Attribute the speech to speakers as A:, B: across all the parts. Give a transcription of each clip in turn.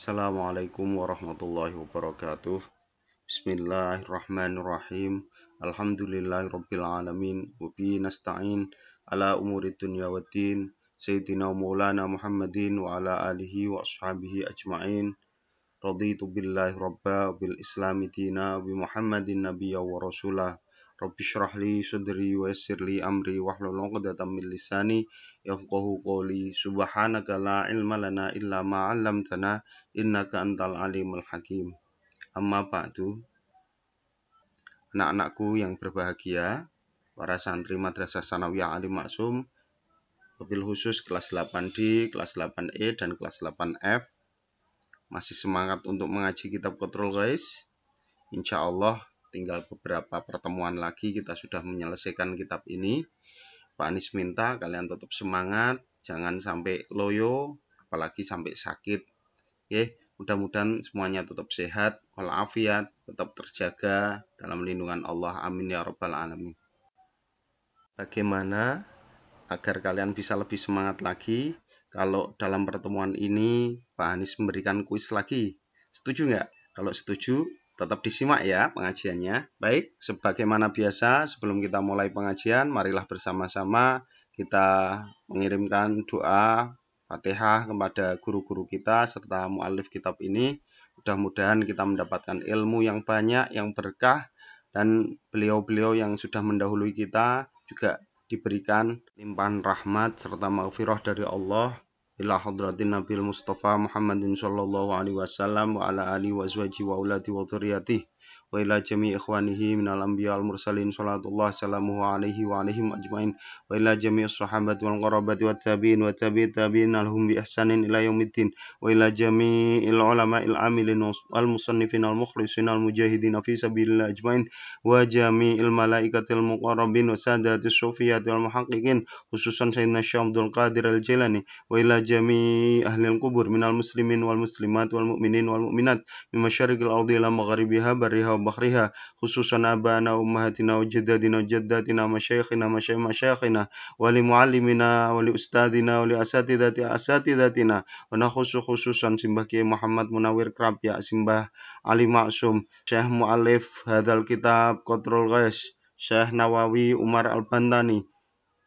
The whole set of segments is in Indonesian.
A: Assalamualaikum warahmatullahi wabarakatuh. Bismillahirrahmanirrahim. Alhamdulillahirabbil alamin wa bi nasta'in ala umuri dunya waddin. Sayyidina Maulana Muhammadin wa ala alihi wa ashabihi ajma'in. Raditu billahi rabba bil islami dina bi Muhammadin nabiyya wa rasulah. Rabbi syrah li sadri wa yassir li amri wahlul 'uqdatam min lisani yafqahu qawli. Subhanaka la ilma lana illa ma 'allamtana innaka antal alimul hakim. Amma ba'du. Anak-anakku yang berbahagia, para santri Madrasah Sanawiyah Ali Maksum, mobil khusus kelas 8D, kelas 8E, dan kelas 8F. Masih semangat untuk mengaji kitab kontrol guys? Insya Allah tinggal beberapa pertemuan lagi kita sudah menyelesaikan kitab ini. Pak Anies minta kalian tetap semangat, jangan sampai loyo, apalagi sampai sakit. Oke, mudah-mudahan semuanya tetap sehat, walafiat, tetap terjaga dalam lindungan Allah. Amin ya robbal alamin. Bagaimana agar kalian bisa lebih semangat lagi? Kalau dalam pertemuan ini Pak Anies memberikan kuis lagi, setuju nggak? Kalau setuju, Tetap disimak ya pengajiannya. Baik, sebagaimana biasa sebelum kita mulai pengajian, marilah bersama-sama kita mengirimkan doa Fatihah kepada guru-guru kita serta mualif kitab ini. Mudah-mudahan kita mendapatkan ilmu yang banyak, yang berkah dan beliau-beliau yang sudah mendahului kita juga diberikan limpahan rahmat serta maghfirah dari Allah ila hadratin Nabil Mustafa Muhammadin sallallahu alaihi wasallam wa ala alihi wa azwaji wa auladi wa dhurriyyatihi وإلى جميع إخوانه من الأنبياء المرسلين صلاة الله وسلامه عليه وعليهم أجمعين وإلى جميع الصحابة والقرابة والتابعين وتابعي التابعين لهم بإحسان إلى يوم الدين وإلى جميع العلماء العاملين والمصنفين المخلصين المجاهدين في سبيل الله أجمعين وجميع الملائكة المقربين وسادة الصوفية والمحققين خصوصا سيدنا الشيخ عبد القادر الجيلاني وإلى جميع أهل القبور من المسلمين والمسلمات والمؤمنين والمؤمنات من مشارق الأرض إلى مغاربها برها بخرها خصوصا أبانا وأمهاتنا وجدادنا وجداتنا ومشايخنا ومشايخنا ولمعلمنا ولأستاذنا ولأساتذة أساتذتنا. ونخص خصوصا سمبك محمد منور كرب يا سمبه علي معصوم شيخ مؤلف هذا الكتاب كترول غيش شيخ نواوي عمر البنداني.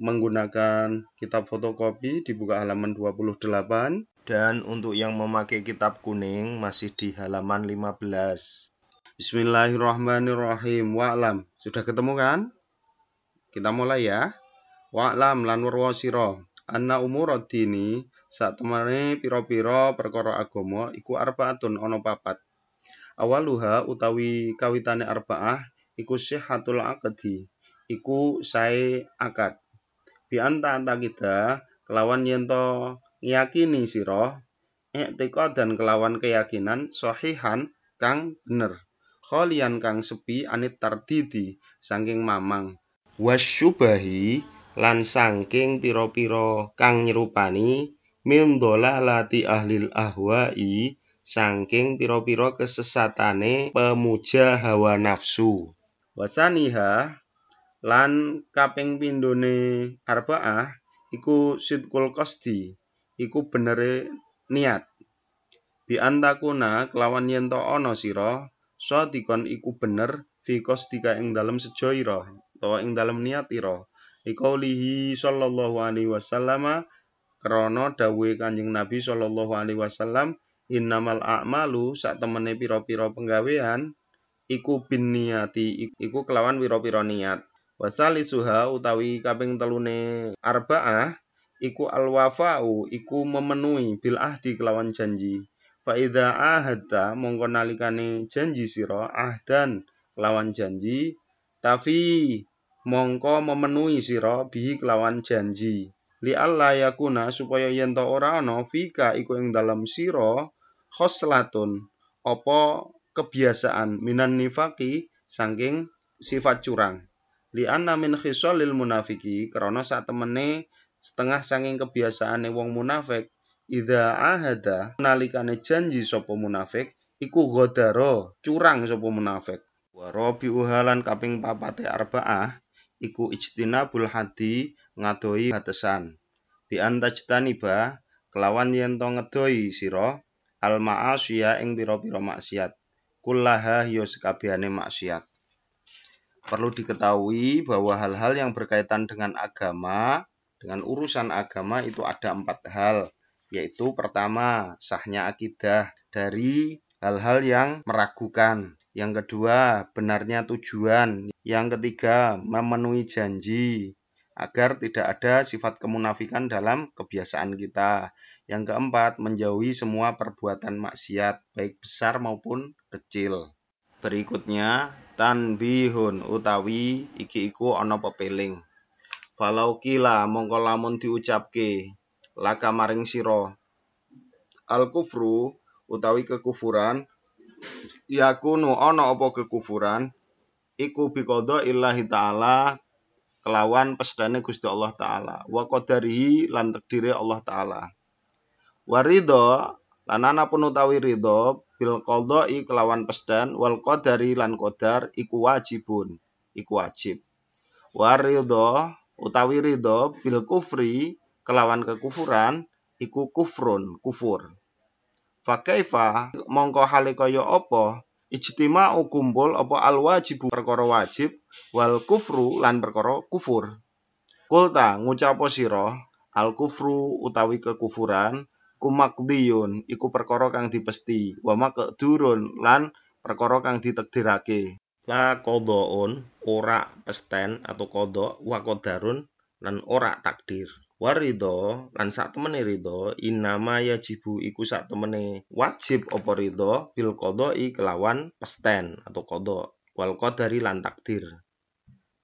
A: menggunakan kitab fotokopi dibuka halaman 28 dan untuk yang memakai kitab kuning masih di halaman 15. Bismillahirrahmanirrahim. Wa'lam. Sudah ketemu kan? Kita mulai ya. Wa'lam lan werwa sira anna umuradini sak temane pira-pira perkara agama iku arbaatun ana papat. Awaluha utawi kawitane arbaah iku sihhatul aqdi. Iku sae akad bianta anta kita kelawan yento ngiyakini sira iktika dan kelawan keyakinan sahihan kang bener. Kholian kang sepi anit tardidi saking mamang. Wasyubahi lan saking pira-pira kang nyerupani mim lati ahlil ahwai saking pira-pira kesesatane pemuja hawa nafsu. Wasaniha lan kaping pindhone arbaah iku sidqul qasdi iku benere niat. Bi antakuna kelawan yen to ana sira sadikon iku bener fi qasdika ing dalem sejo ira utawa ing dalem niat ira. Liqaulihi sallallahu alaihi wasallam krana dawuhe Kanjeng Nabi sallallahu alaihi wasallam innamal a'malu sak temene pira-pira penggawean iku bin niati iku kelawan pira-pira niat Wasali suha utawi kaping telune arba'ah iku alwafa'u iku memenuhi bil ahdi kelawan janji. Fa idza ahadta mongko nalikane janji sira ahdan kelawan janji tapi mongko memenuhi sira bihi kelawan janji. Li alla yakuna supaya yen ora ana fika iku ing dalam sira khoslatun apa kebiasaan minan nifaki saking sifat curang. Li anna min khisalil munafiki krana sak temene setengah saking kebiasaan wong munafik Ida ahada nalikane janji sapa munafik iku godaro curang sapa munafik. Wa rabi uhalan kaping papate arbaah iku ijtinabul hadi ngadoi batesan. Bi antajtaniba kelawan yen to ngedoi sira al ma'asiya ing pira-pira maksiat. Kullaha ya sekabehane maksiat. Perlu diketahui bahwa hal-hal yang berkaitan dengan agama, dengan urusan agama itu ada empat hal yaitu pertama sahnya akidah dari hal-hal yang meragukan. Yang kedua, benarnya tujuan. Yang ketiga, memenuhi janji agar tidak ada sifat kemunafikan dalam kebiasaan kita. Yang keempat, menjauhi semua perbuatan maksiat, baik besar maupun kecil. Berikutnya, tanbihun utawi iki iku ana pepeling. Falau kila mongko lamun diucapke laka maring siro al kufru utawi kekufuran yakunu ana apa kekufuran? Iku biqadha illahi taala kelawan pesdane Gusti Allah taala. Wa qadarihi lan takdire Allah taala. Warido lan ana pun utawi ridho bil qadai kelawan pesdan wal qadari lan qadar iku wajibun iku wajib. Warido utawi ridho bil kufri kelawan kekufuran iku kufrun kufur. Fakaifa mongko hale kaya apa? Ijtima kumpul apa al wajibu perkara wajib wal kufru lan perkara kufur. Kulta ngucapo sira? Al kufru utawi kekufuran kumakdiyun iku perkara kang dipesti. Wa makdurun lan perkara kang ditakdirake. La qadaun ora pesten atau kodok wa qadarun lan ora takdir. Warido lan sak temene ridho inama yajibu iku sak temene wajib apa ridho bil qadai kelawan pesten atau kodok wal qadari lan takdir.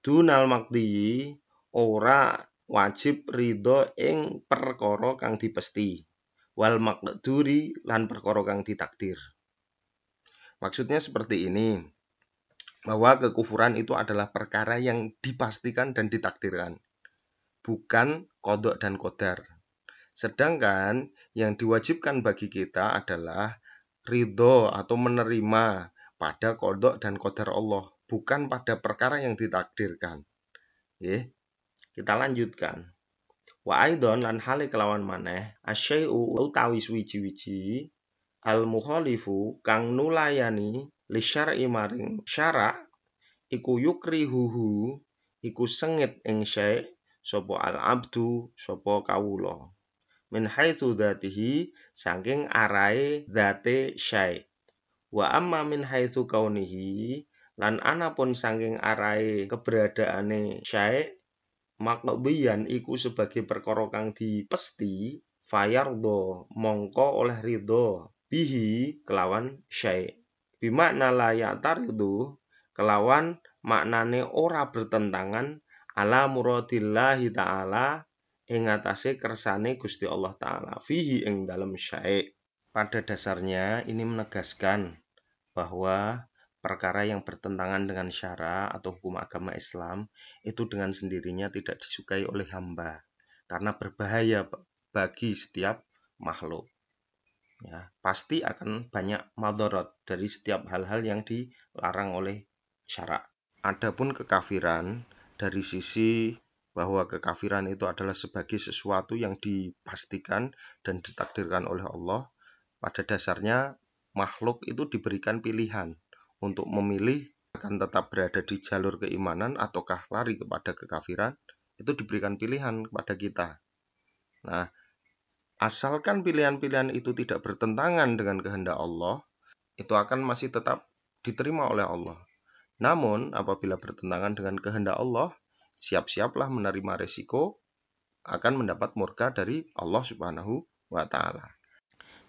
A: Dunal makdi ora wajib ridho ing perkara kang dipesti wal makduri lan perkara kang ditakdir maksudnya seperti ini bahwa kekufuran itu adalah perkara yang dipastikan dan ditakdirkan bukan kodok dan kodar. Sedangkan yang diwajibkan bagi kita adalah ridho atau menerima pada kodok dan kodar Allah, bukan pada perkara yang ditakdirkan. Ya, kita lanjutkan. Wa aidon lan hale kelawan maneh asyai'u utawi wiji-wiji al mukhalifu kang nulayani li syar'i maring syara iku yukrihuhu iku sengit ing syai' sapa al abdu sapa kawula. Min haitsu dzatihi saking arae dzate syai. Wa amma min haitsu kaunihi lan anapun saking arae keberadaane syai maqdiyan iku sebagai perkara kang dipesti fayardo mongko oleh ridho bihi kelawan syai. Bimakna la ya'taridu kelawan maknane ora bertentangan ala muradillahi ta'ala ing kersane Gusti Allah taala fihi ing dalam syai' pada dasarnya ini menegaskan bahwa perkara yang bertentangan dengan syara atau hukum agama Islam itu dengan sendirinya tidak disukai oleh hamba karena berbahaya bagi setiap makhluk. Ya, pasti akan banyak madorot dari setiap hal-hal yang dilarang oleh syara. Adapun kekafiran dari sisi bahwa kekafiran itu adalah sebagai sesuatu yang dipastikan dan ditakdirkan oleh Allah, pada dasarnya makhluk itu diberikan pilihan untuk memilih akan tetap berada di jalur keimanan ataukah lari kepada kekafiran, itu diberikan pilihan kepada kita. Nah, asalkan pilihan-pilihan itu tidak bertentangan dengan kehendak Allah, itu akan masih tetap diterima oleh Allah. Namun, apabila bertentangan dengan kehendak Allah, siap-siaplah menerima resiko akan mendapat murka dari Allah Subhanahu wa taala.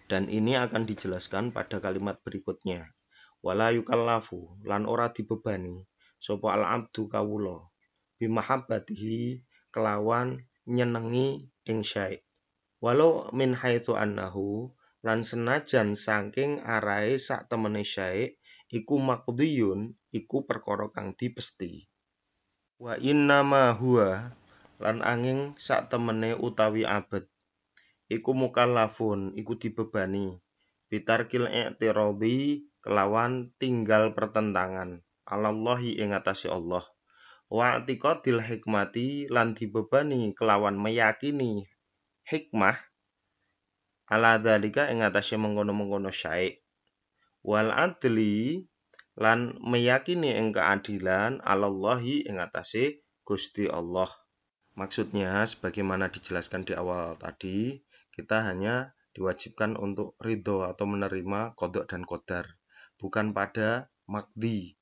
A: Dan ini akan dijelaskan pada kalimat berikutnya. Wala yukallafu lan ora dibebani sapa al abdu kawula. Bimahabbatihi kelawan nyenengi ing syai. Walau min haitsu annahu
B: lan senajan saking arahe sak temene syaik iku maqdiyun iku perkara kang dipesti. Wa inna ma huwa lan angin sak temene utawi abet iku mukallafun iku dibebani. Bitarkil i'tiradi kelawan tinggal pertentangan. Alallahi ing Allah. Wa i'tiqadil hikmati lan dibebani kelawan meyakini hikmah. Ala dalika ing atase mengkono-mengkono syaik wal adli lan meyakini ing keadilan alallahi ing atase Gusti Allah. Maksudnya sebagaimana dijelaskan di awal tadi kita hanya diwajibkan untuk ridho atau menerima kodok dan kodar bukan pada makdi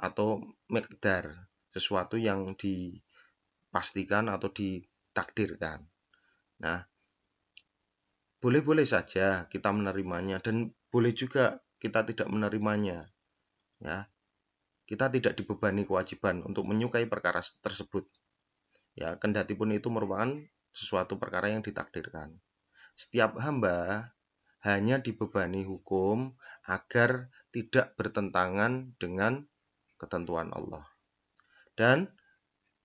B: atau mikdar sesuatu yang dipastikan atau ditakdirkan nah boleh-boleh saja kita menerimanya dan boleh juga kita tidak menerimanya. Ya. Kita tidak dibebani kewajiban untuk menyukai perkara tersebut. Ya, kendati pun itu merupakan sesuatu perkara yang ditakdirkan. Setiap hamba hanya dibebani hukum agar tidak bertentangan dengan ketentuan Allah. Dan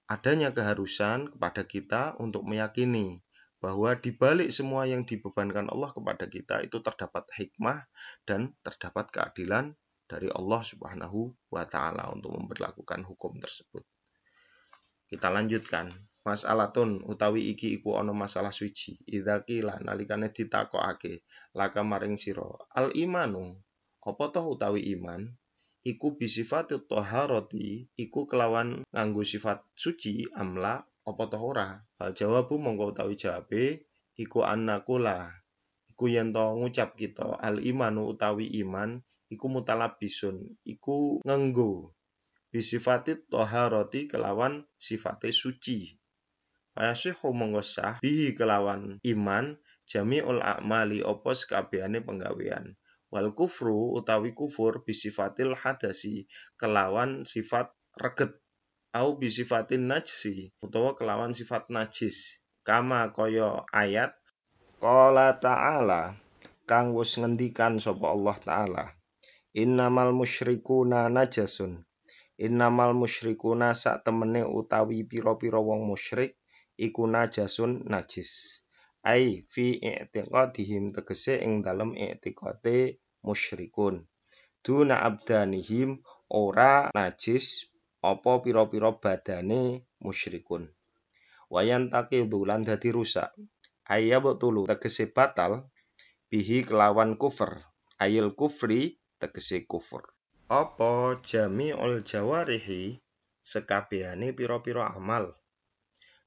B: adanya keharusan kepada kita untuk meyakini bahwa di balik semua yang dibebankan Allah kepada kita itu terdapat hikmah dan terdapat keadilan dari Allah Subhanahu wa taala untuk memperlakukan hukum tersebut. Kita lanjutkan. Masalatun utawi iki iku ana masalah suci. Idza qila nalikane ditakokake laka maring sira. Al imanu apa toh utawi iman? Iku bisifatit toharoti iku kelawan nganggo sifat suci amla apa toh ora hal jawabu mongko utawi jawabe iku anakula iku yen to ngucap kita al imanu utawi iman iku mutalabisun iku ngenggo bisifatit toharoti kelawan sifate suci Fayasihu mongko sah bihi kelawan iman jami'ul a'mali opo sekabehane penggawean? Wal kufru utawi kufur bisifatil hadasi kelawan sifat reget au bisifatin najsi utawa kelawan sifat najis. Kama kaya ayat qala ta'ala kang wis ngendikan sapa Allah taala innamal musyrikuna najasun innamal musyrikuna sak temene utawi pira-pira wong musyrik iku najasun najis ai fi i'tiqadihim tegese ing dalem i'tiqate musyrikun duna abdanihim ora najis apa pira-pira badane musyrikun. Wayan takidu lan dadi rusak. Ayya tulu tegese batal bihi kelawan kufur. Ayil kufri tegese kufur. Apa jami'ul jawarihi sekabehane pira-pira amal.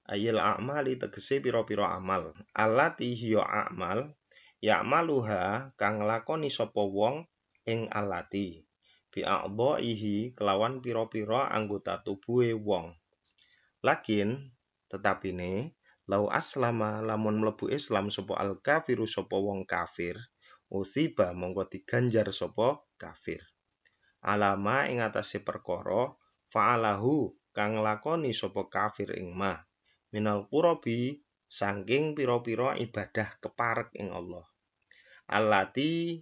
B: Ayil a'mali tegese pira-pira amal. Alati hiya amal ya'maluha kang lakoni sapa wong ing alati bi'a'dha'ihi kelawan pira-pira anggota tubuhe wong. Lakin tetapine lau aslama lamun mlebu Islam sapa al kafiru sapa wong kafir usiba mongko diganjar sapa kafir. Alama ing atase perkara fa'alahu kang lakoni sapa kafir ing ma minal qurabi saking pira-pira ibadah keparek ing Allah. Allati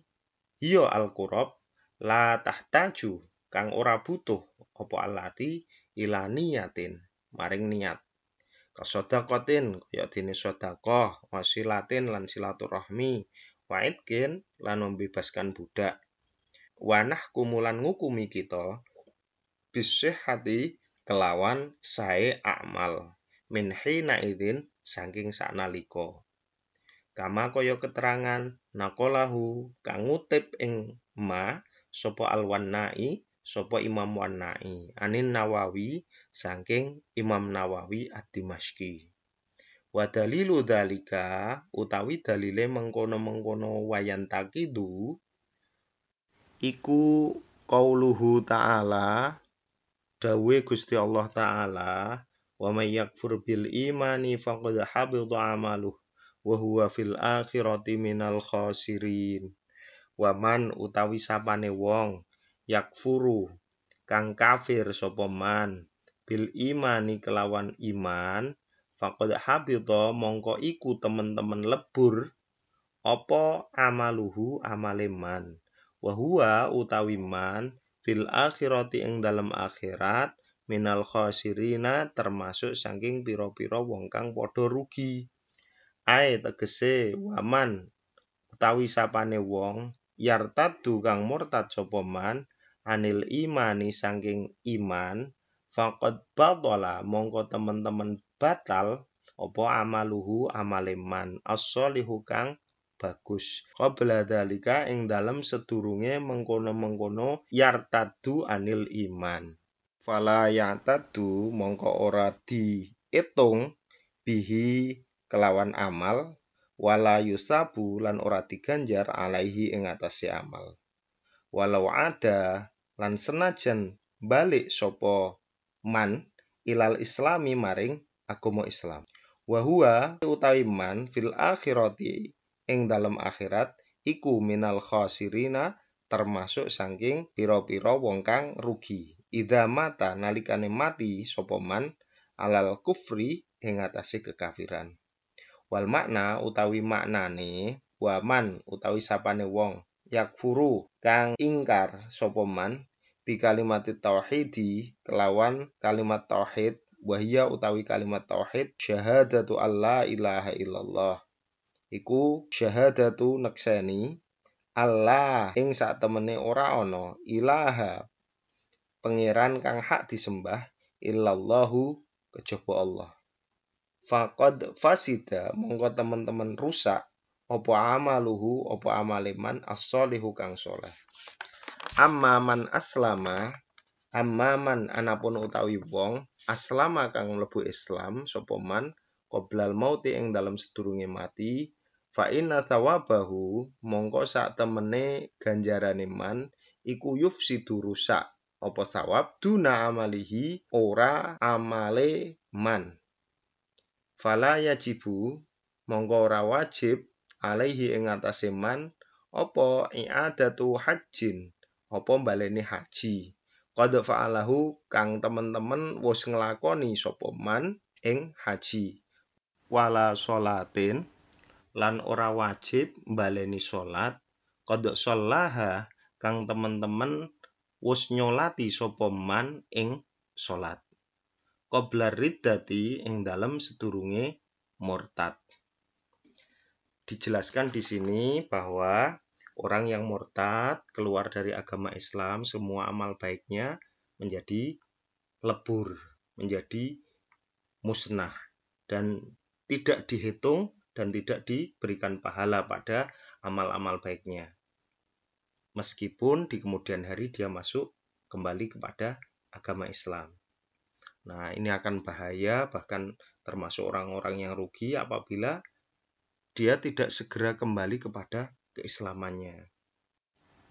B: hiya al-qurab la tahtaju kang ora butuh apa alati ila niyatin maring niat. Kasodakotin kaya dene sedekah wasilatin lan silaturahmi waidkin lan membebaskan budak. Wanah kumulan ngukumi kita hati kelawan sae amal min hina idin saking saknalika. Kama kaya keterangan nakolahu kang ngutip ing ma sapa al-Wannai sapa Imam Wannai anin Nawawi saking Imam Nawawi ad-Dimashqi. Wa dalilu dalika utawi dalile mengkono-mengkono wayan takidu iku qauluhu ta'ala dawe Gusti Allah taala wa may yakfur bil imani faqad habita amaluh wa huwa fil akhirati minal khasirin. Waman utawi sapane wong yakfuru kang kafir sapa man bil imani kelawan iman faqad habita mongko iku temen-temen lebur apa amaluhu amaleman wa huwa utawi man fil akhirati ing dalam akhirat minal khosirina termasuk saking piro-piro wong kang padha rugi ae tegese waman utawi sapane wong yartadu kang murtad sapa man anil imani saking iman faqad batala mongko temen-temen batal apa amaluhu amaleman as-solihu kang bagus. Qabla dalika ing dalem sedurunge mengkono-mengkono yartadu anil iman. Fala yartadu mongko ora diitung bihi kelawan amal wala yusabu lan ora diganjar alaihi ing atase amal. Walau ada lan senajan balik sapa man ilal islami maring agama Islam. Wahua utawi man fil akhirati ing dalam akhirat iku minal khasirina termasuk saking pira-pira wong kang rugi. Ida mata nalikane mati sapa man alal kufri ing atase kekafiran. Wal makna utawi maknane waman utawi sapane wong yakfuru kang ingkar sapa man bi kalimat tauhidi kelawan kalimat tauhid wahia utawi kalimat tauhid syahadatu alla ilaha illallah iku syahadatu nekseni Allah ing sak temene ora ana ilaha pangeran kang hak disembah illallahu kejaba Allah. Faqad fasida mongko teman-teman rusak apa amaluhu apa amaleman as-solihu kang soleh. Amma man aslama amma man anapun utawi wong aslama kang mlebu Islam sapa man qoblal mauti ing dalam sedurunge mati fa inna thawabahu mongko sak temene ganjarane man iku yufsidu rusak apa sawab? Duna amalihi ora amale man. Fala yajibu mongko ora wajib alaihi ing atase man apa i'adatu hajjin? Apa baleni haji? Qad fa'alahu kang temen-temen wis nglakoni sapa man ing haji. Wala sholatin lan ora wajib mbaleni salat kodok sholaha kang temen-temen wis nyolati sapa man ing salat qabla riddati ing dalem sedurunge murtad dijelaskan di sini bahwa orang yang murtad keluar dari agama Islam semua amal baiknya menjadi lebur menjadi musnah dan tidak dihitung dan tidak diberikan pahala pada amal-amal baiknya. Meskipun di kemudian hari dia masuk kembali kepada agama Islam. Nah, ini akan bahaya bahkan termasuk orang-orang yang rugi apabila dia tidak segera kembali kepada keislamannya.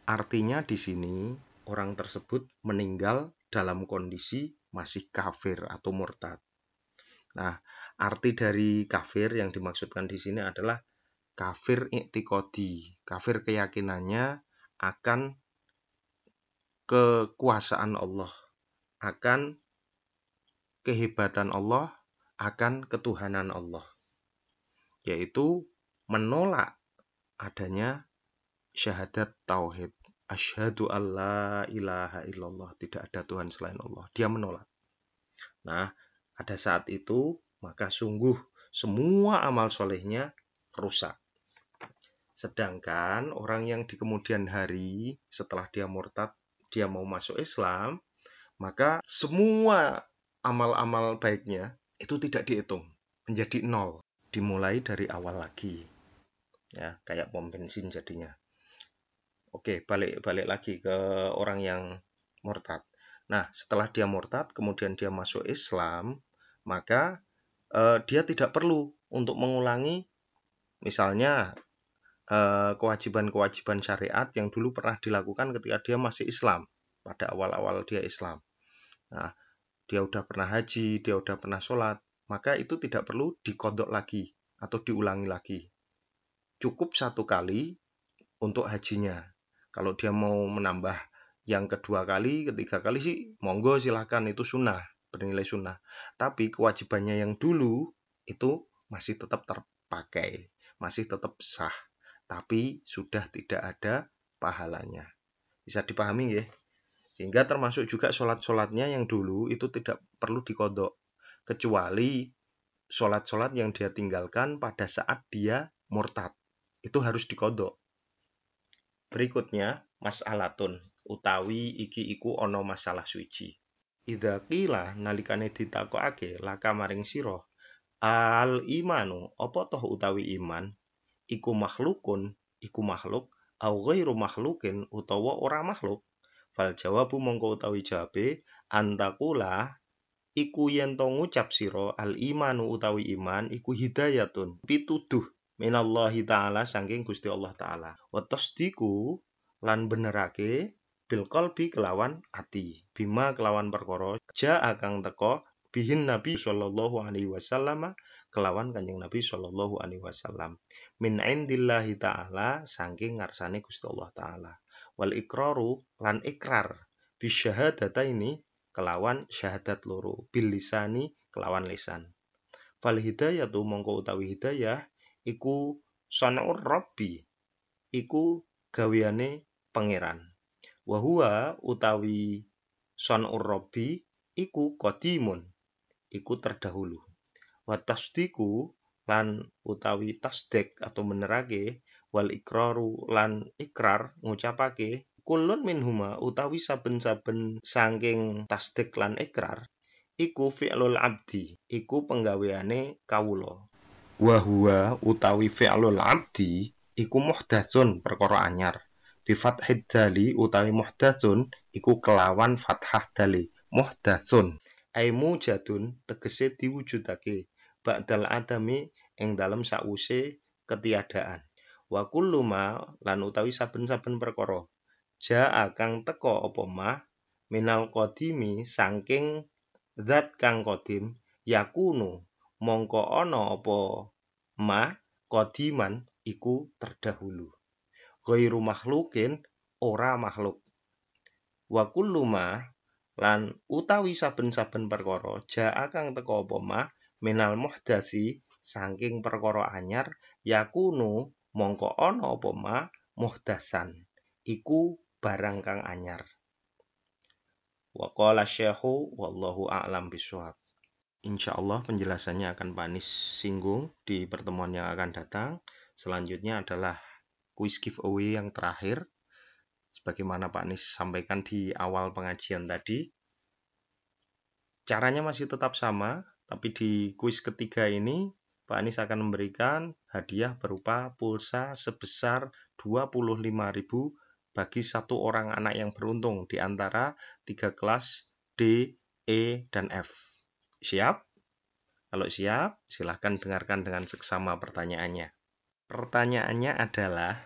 B: Artinya di sini orang tersebut meninggal dalam kondisi masih kafir atau murtad. Nah, arti dari kafir yang dimaksudkan di sini adalah kafir iktikodi. Kafir keyakinannya akan kekuasaan Allah, akan kehebatan Allah, akan ketuhanan Allah. Yaitu menolak adanya syahadat tauhid. Asyhadu alla ilaha illallah, tidak ada Tuhan selain Allah. Dia menolak. Nah, pada saat itu, maka sungguh semua amal solehnya rusak. Sedangkan orang yang di kemudian hari setelah dia murtad, dia mau masuk Islam, maka semua amal-amal baiknya itu tidak dihitung, menjadi nol, dimulai dari awal lagi. Ya, kayak pom bensin jadinya. Oke, balik balik lagi ke orang yang murtad. Nah, setelah dia murtad, kemudian dia masuk Islam, maka eh, dia tidak perlu untuk mengulangi, misalnya kewajiban-kewajiban syariat yang dulu pernah dilakukan ketika dia masih Islam, pada awal-awal dia Islam. Nah, dia udah pernah haji, dia udah pernah sholat, maka itu tidak perlu dikodok lagi atau diulangi lagi. Cukup satu kali untuk hajinya. Kalau dia mau menambah yang kedua kali, ketiga kali sih monggo silahkan itu sunnah, bernilai sunnah. Tapi kewajibannya yang dulu itu masih tetap terpakai, masih tetap sah. Tapi sudah tidak ada pahalanya. Bisa dipahami ya? Sehingga termasuk juga sholat-sholatnya yang dulu itu tidak perlu dikodok. Kecuali sholat-sholat yang dia tinggalkan pada saat dia murtad. Itu harus dikodok. Berikutnya, mas'alatun. Utawi iki iku ono masalah suci. Idza qila nalikane ditakokake laka maring sira al imanu apa toh utawi iman iku makhlukun iku makhluk au ghairu makhlukin utawa ora makhluk. Fal jawabu mongko utawi jawabe antakula iku yen to ngucap sira al imanu utawi iman iku hidayatun pituduh minallahi taala saking Gusti Allah taala. Wa tasdiku lan benerake bil kelawan ati bima kelawan perkara ja akang teko bihin Nabi Shallallahu Alaihi Wasallam kelawan kanjeng Nabi Shallallahu Alaihi Wasallam. Min indillahi taala saking ngarsane Gusti Allah taala. Wal ikraru lan ikrar. Bisyahadata ini kelawan syahadat loro bil lisani kelawan lisan. Fal hidayatu mongko utawi hidayah iku sanaur rabbi iku gaweane pangeran. Wa utawi sanaur rabbi iku qadimun iku terdahulu. Wa tasdiku lan utawi tasdek atau menerake wal ikraru lan ikrar ngucapake kulun minhuma utawi saben-saben sangking tasdek lan ikrar iku fi'lul abdi iku penggaweane kawula. Wa huwa utawi fi'lul abdi iku muhdatsun perkara anyar. Bi fathid dali utawi muhdatsun iku kelawan fathah dali muhdatsun aimu jadun tegese diwujudake ba'dal adami ing dalem sause ketiadaan. Wa kullu ma lan utawi saben-saben perkara. Ja kang teka apa ma minal qadimi saking zat kang qadim yakunu. Mongko ana apa ma qadiman iku terdahulu. Ghairu makhlukin ora makhluk. Wa kullu ma lan utawi saben-saben perkara jaa kang teka apa mah minal muhdasi saking perkara anyar yakunu mongko ana apa mah muhdasan iku barang kang anyar. Wa qala syekhu wallahu a'lam bishawab. Insyaallah penjelasannya akan panis singgung di pertemuan yang akan datang. Selanjutnya adalah quiz giveaway yang terakhir sebagaimana Pak Nis sampaikan di awal pengajian tadi. Caranya masih tetap sama, tapi di kuis ketiga ini Pak Anies akan memberikan hadiah berupa pulsa sebesar 25.000 bagi satu orang anak yang beruntung di antara tiga kelas D, E, dan F. Siap? Kalau siap, silahkan dengarkan dengan seksama pertanyaannya. Pertanyaannya adalah,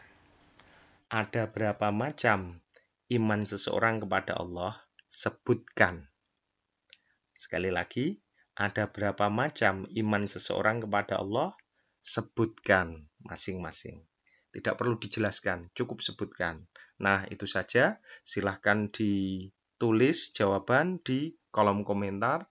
B: ada berapa macam iman seseorang kepada Allah? Sebutkan. Sekali lagi, ada berapa macam iman seseorang kepada Allah? Sebutkan masing-masing. Tidak perlu dijelaskan, cukup sebutkan. Nah, itu saja. Silahkan ditulis jawaban di kolom komentar,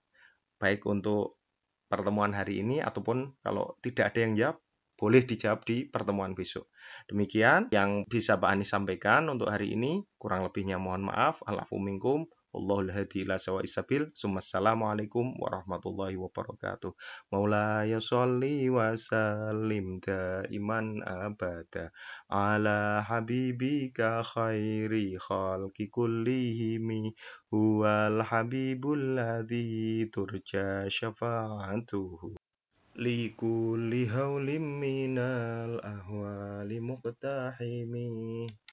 B: baik untuk pertemuan hari ini ataupun kalau tidak ada yang jawab, boleh dijawab di pertemuan besok. Demikian yang bisa Pak Anies sampaikan untuk hari ini. Kurang lebihnya mohon maaf. Alafu minkum. Allahul hadi ila sawa isabil. Assalamualaikum warahmatullahi wabarakatuh. Maulaya sholli wa sallim daiman abada ala habibika khairi khalqi kullihimi huwal habibul ladzi turja syafa'atuhu لكل هول من الأهوال مقتحمي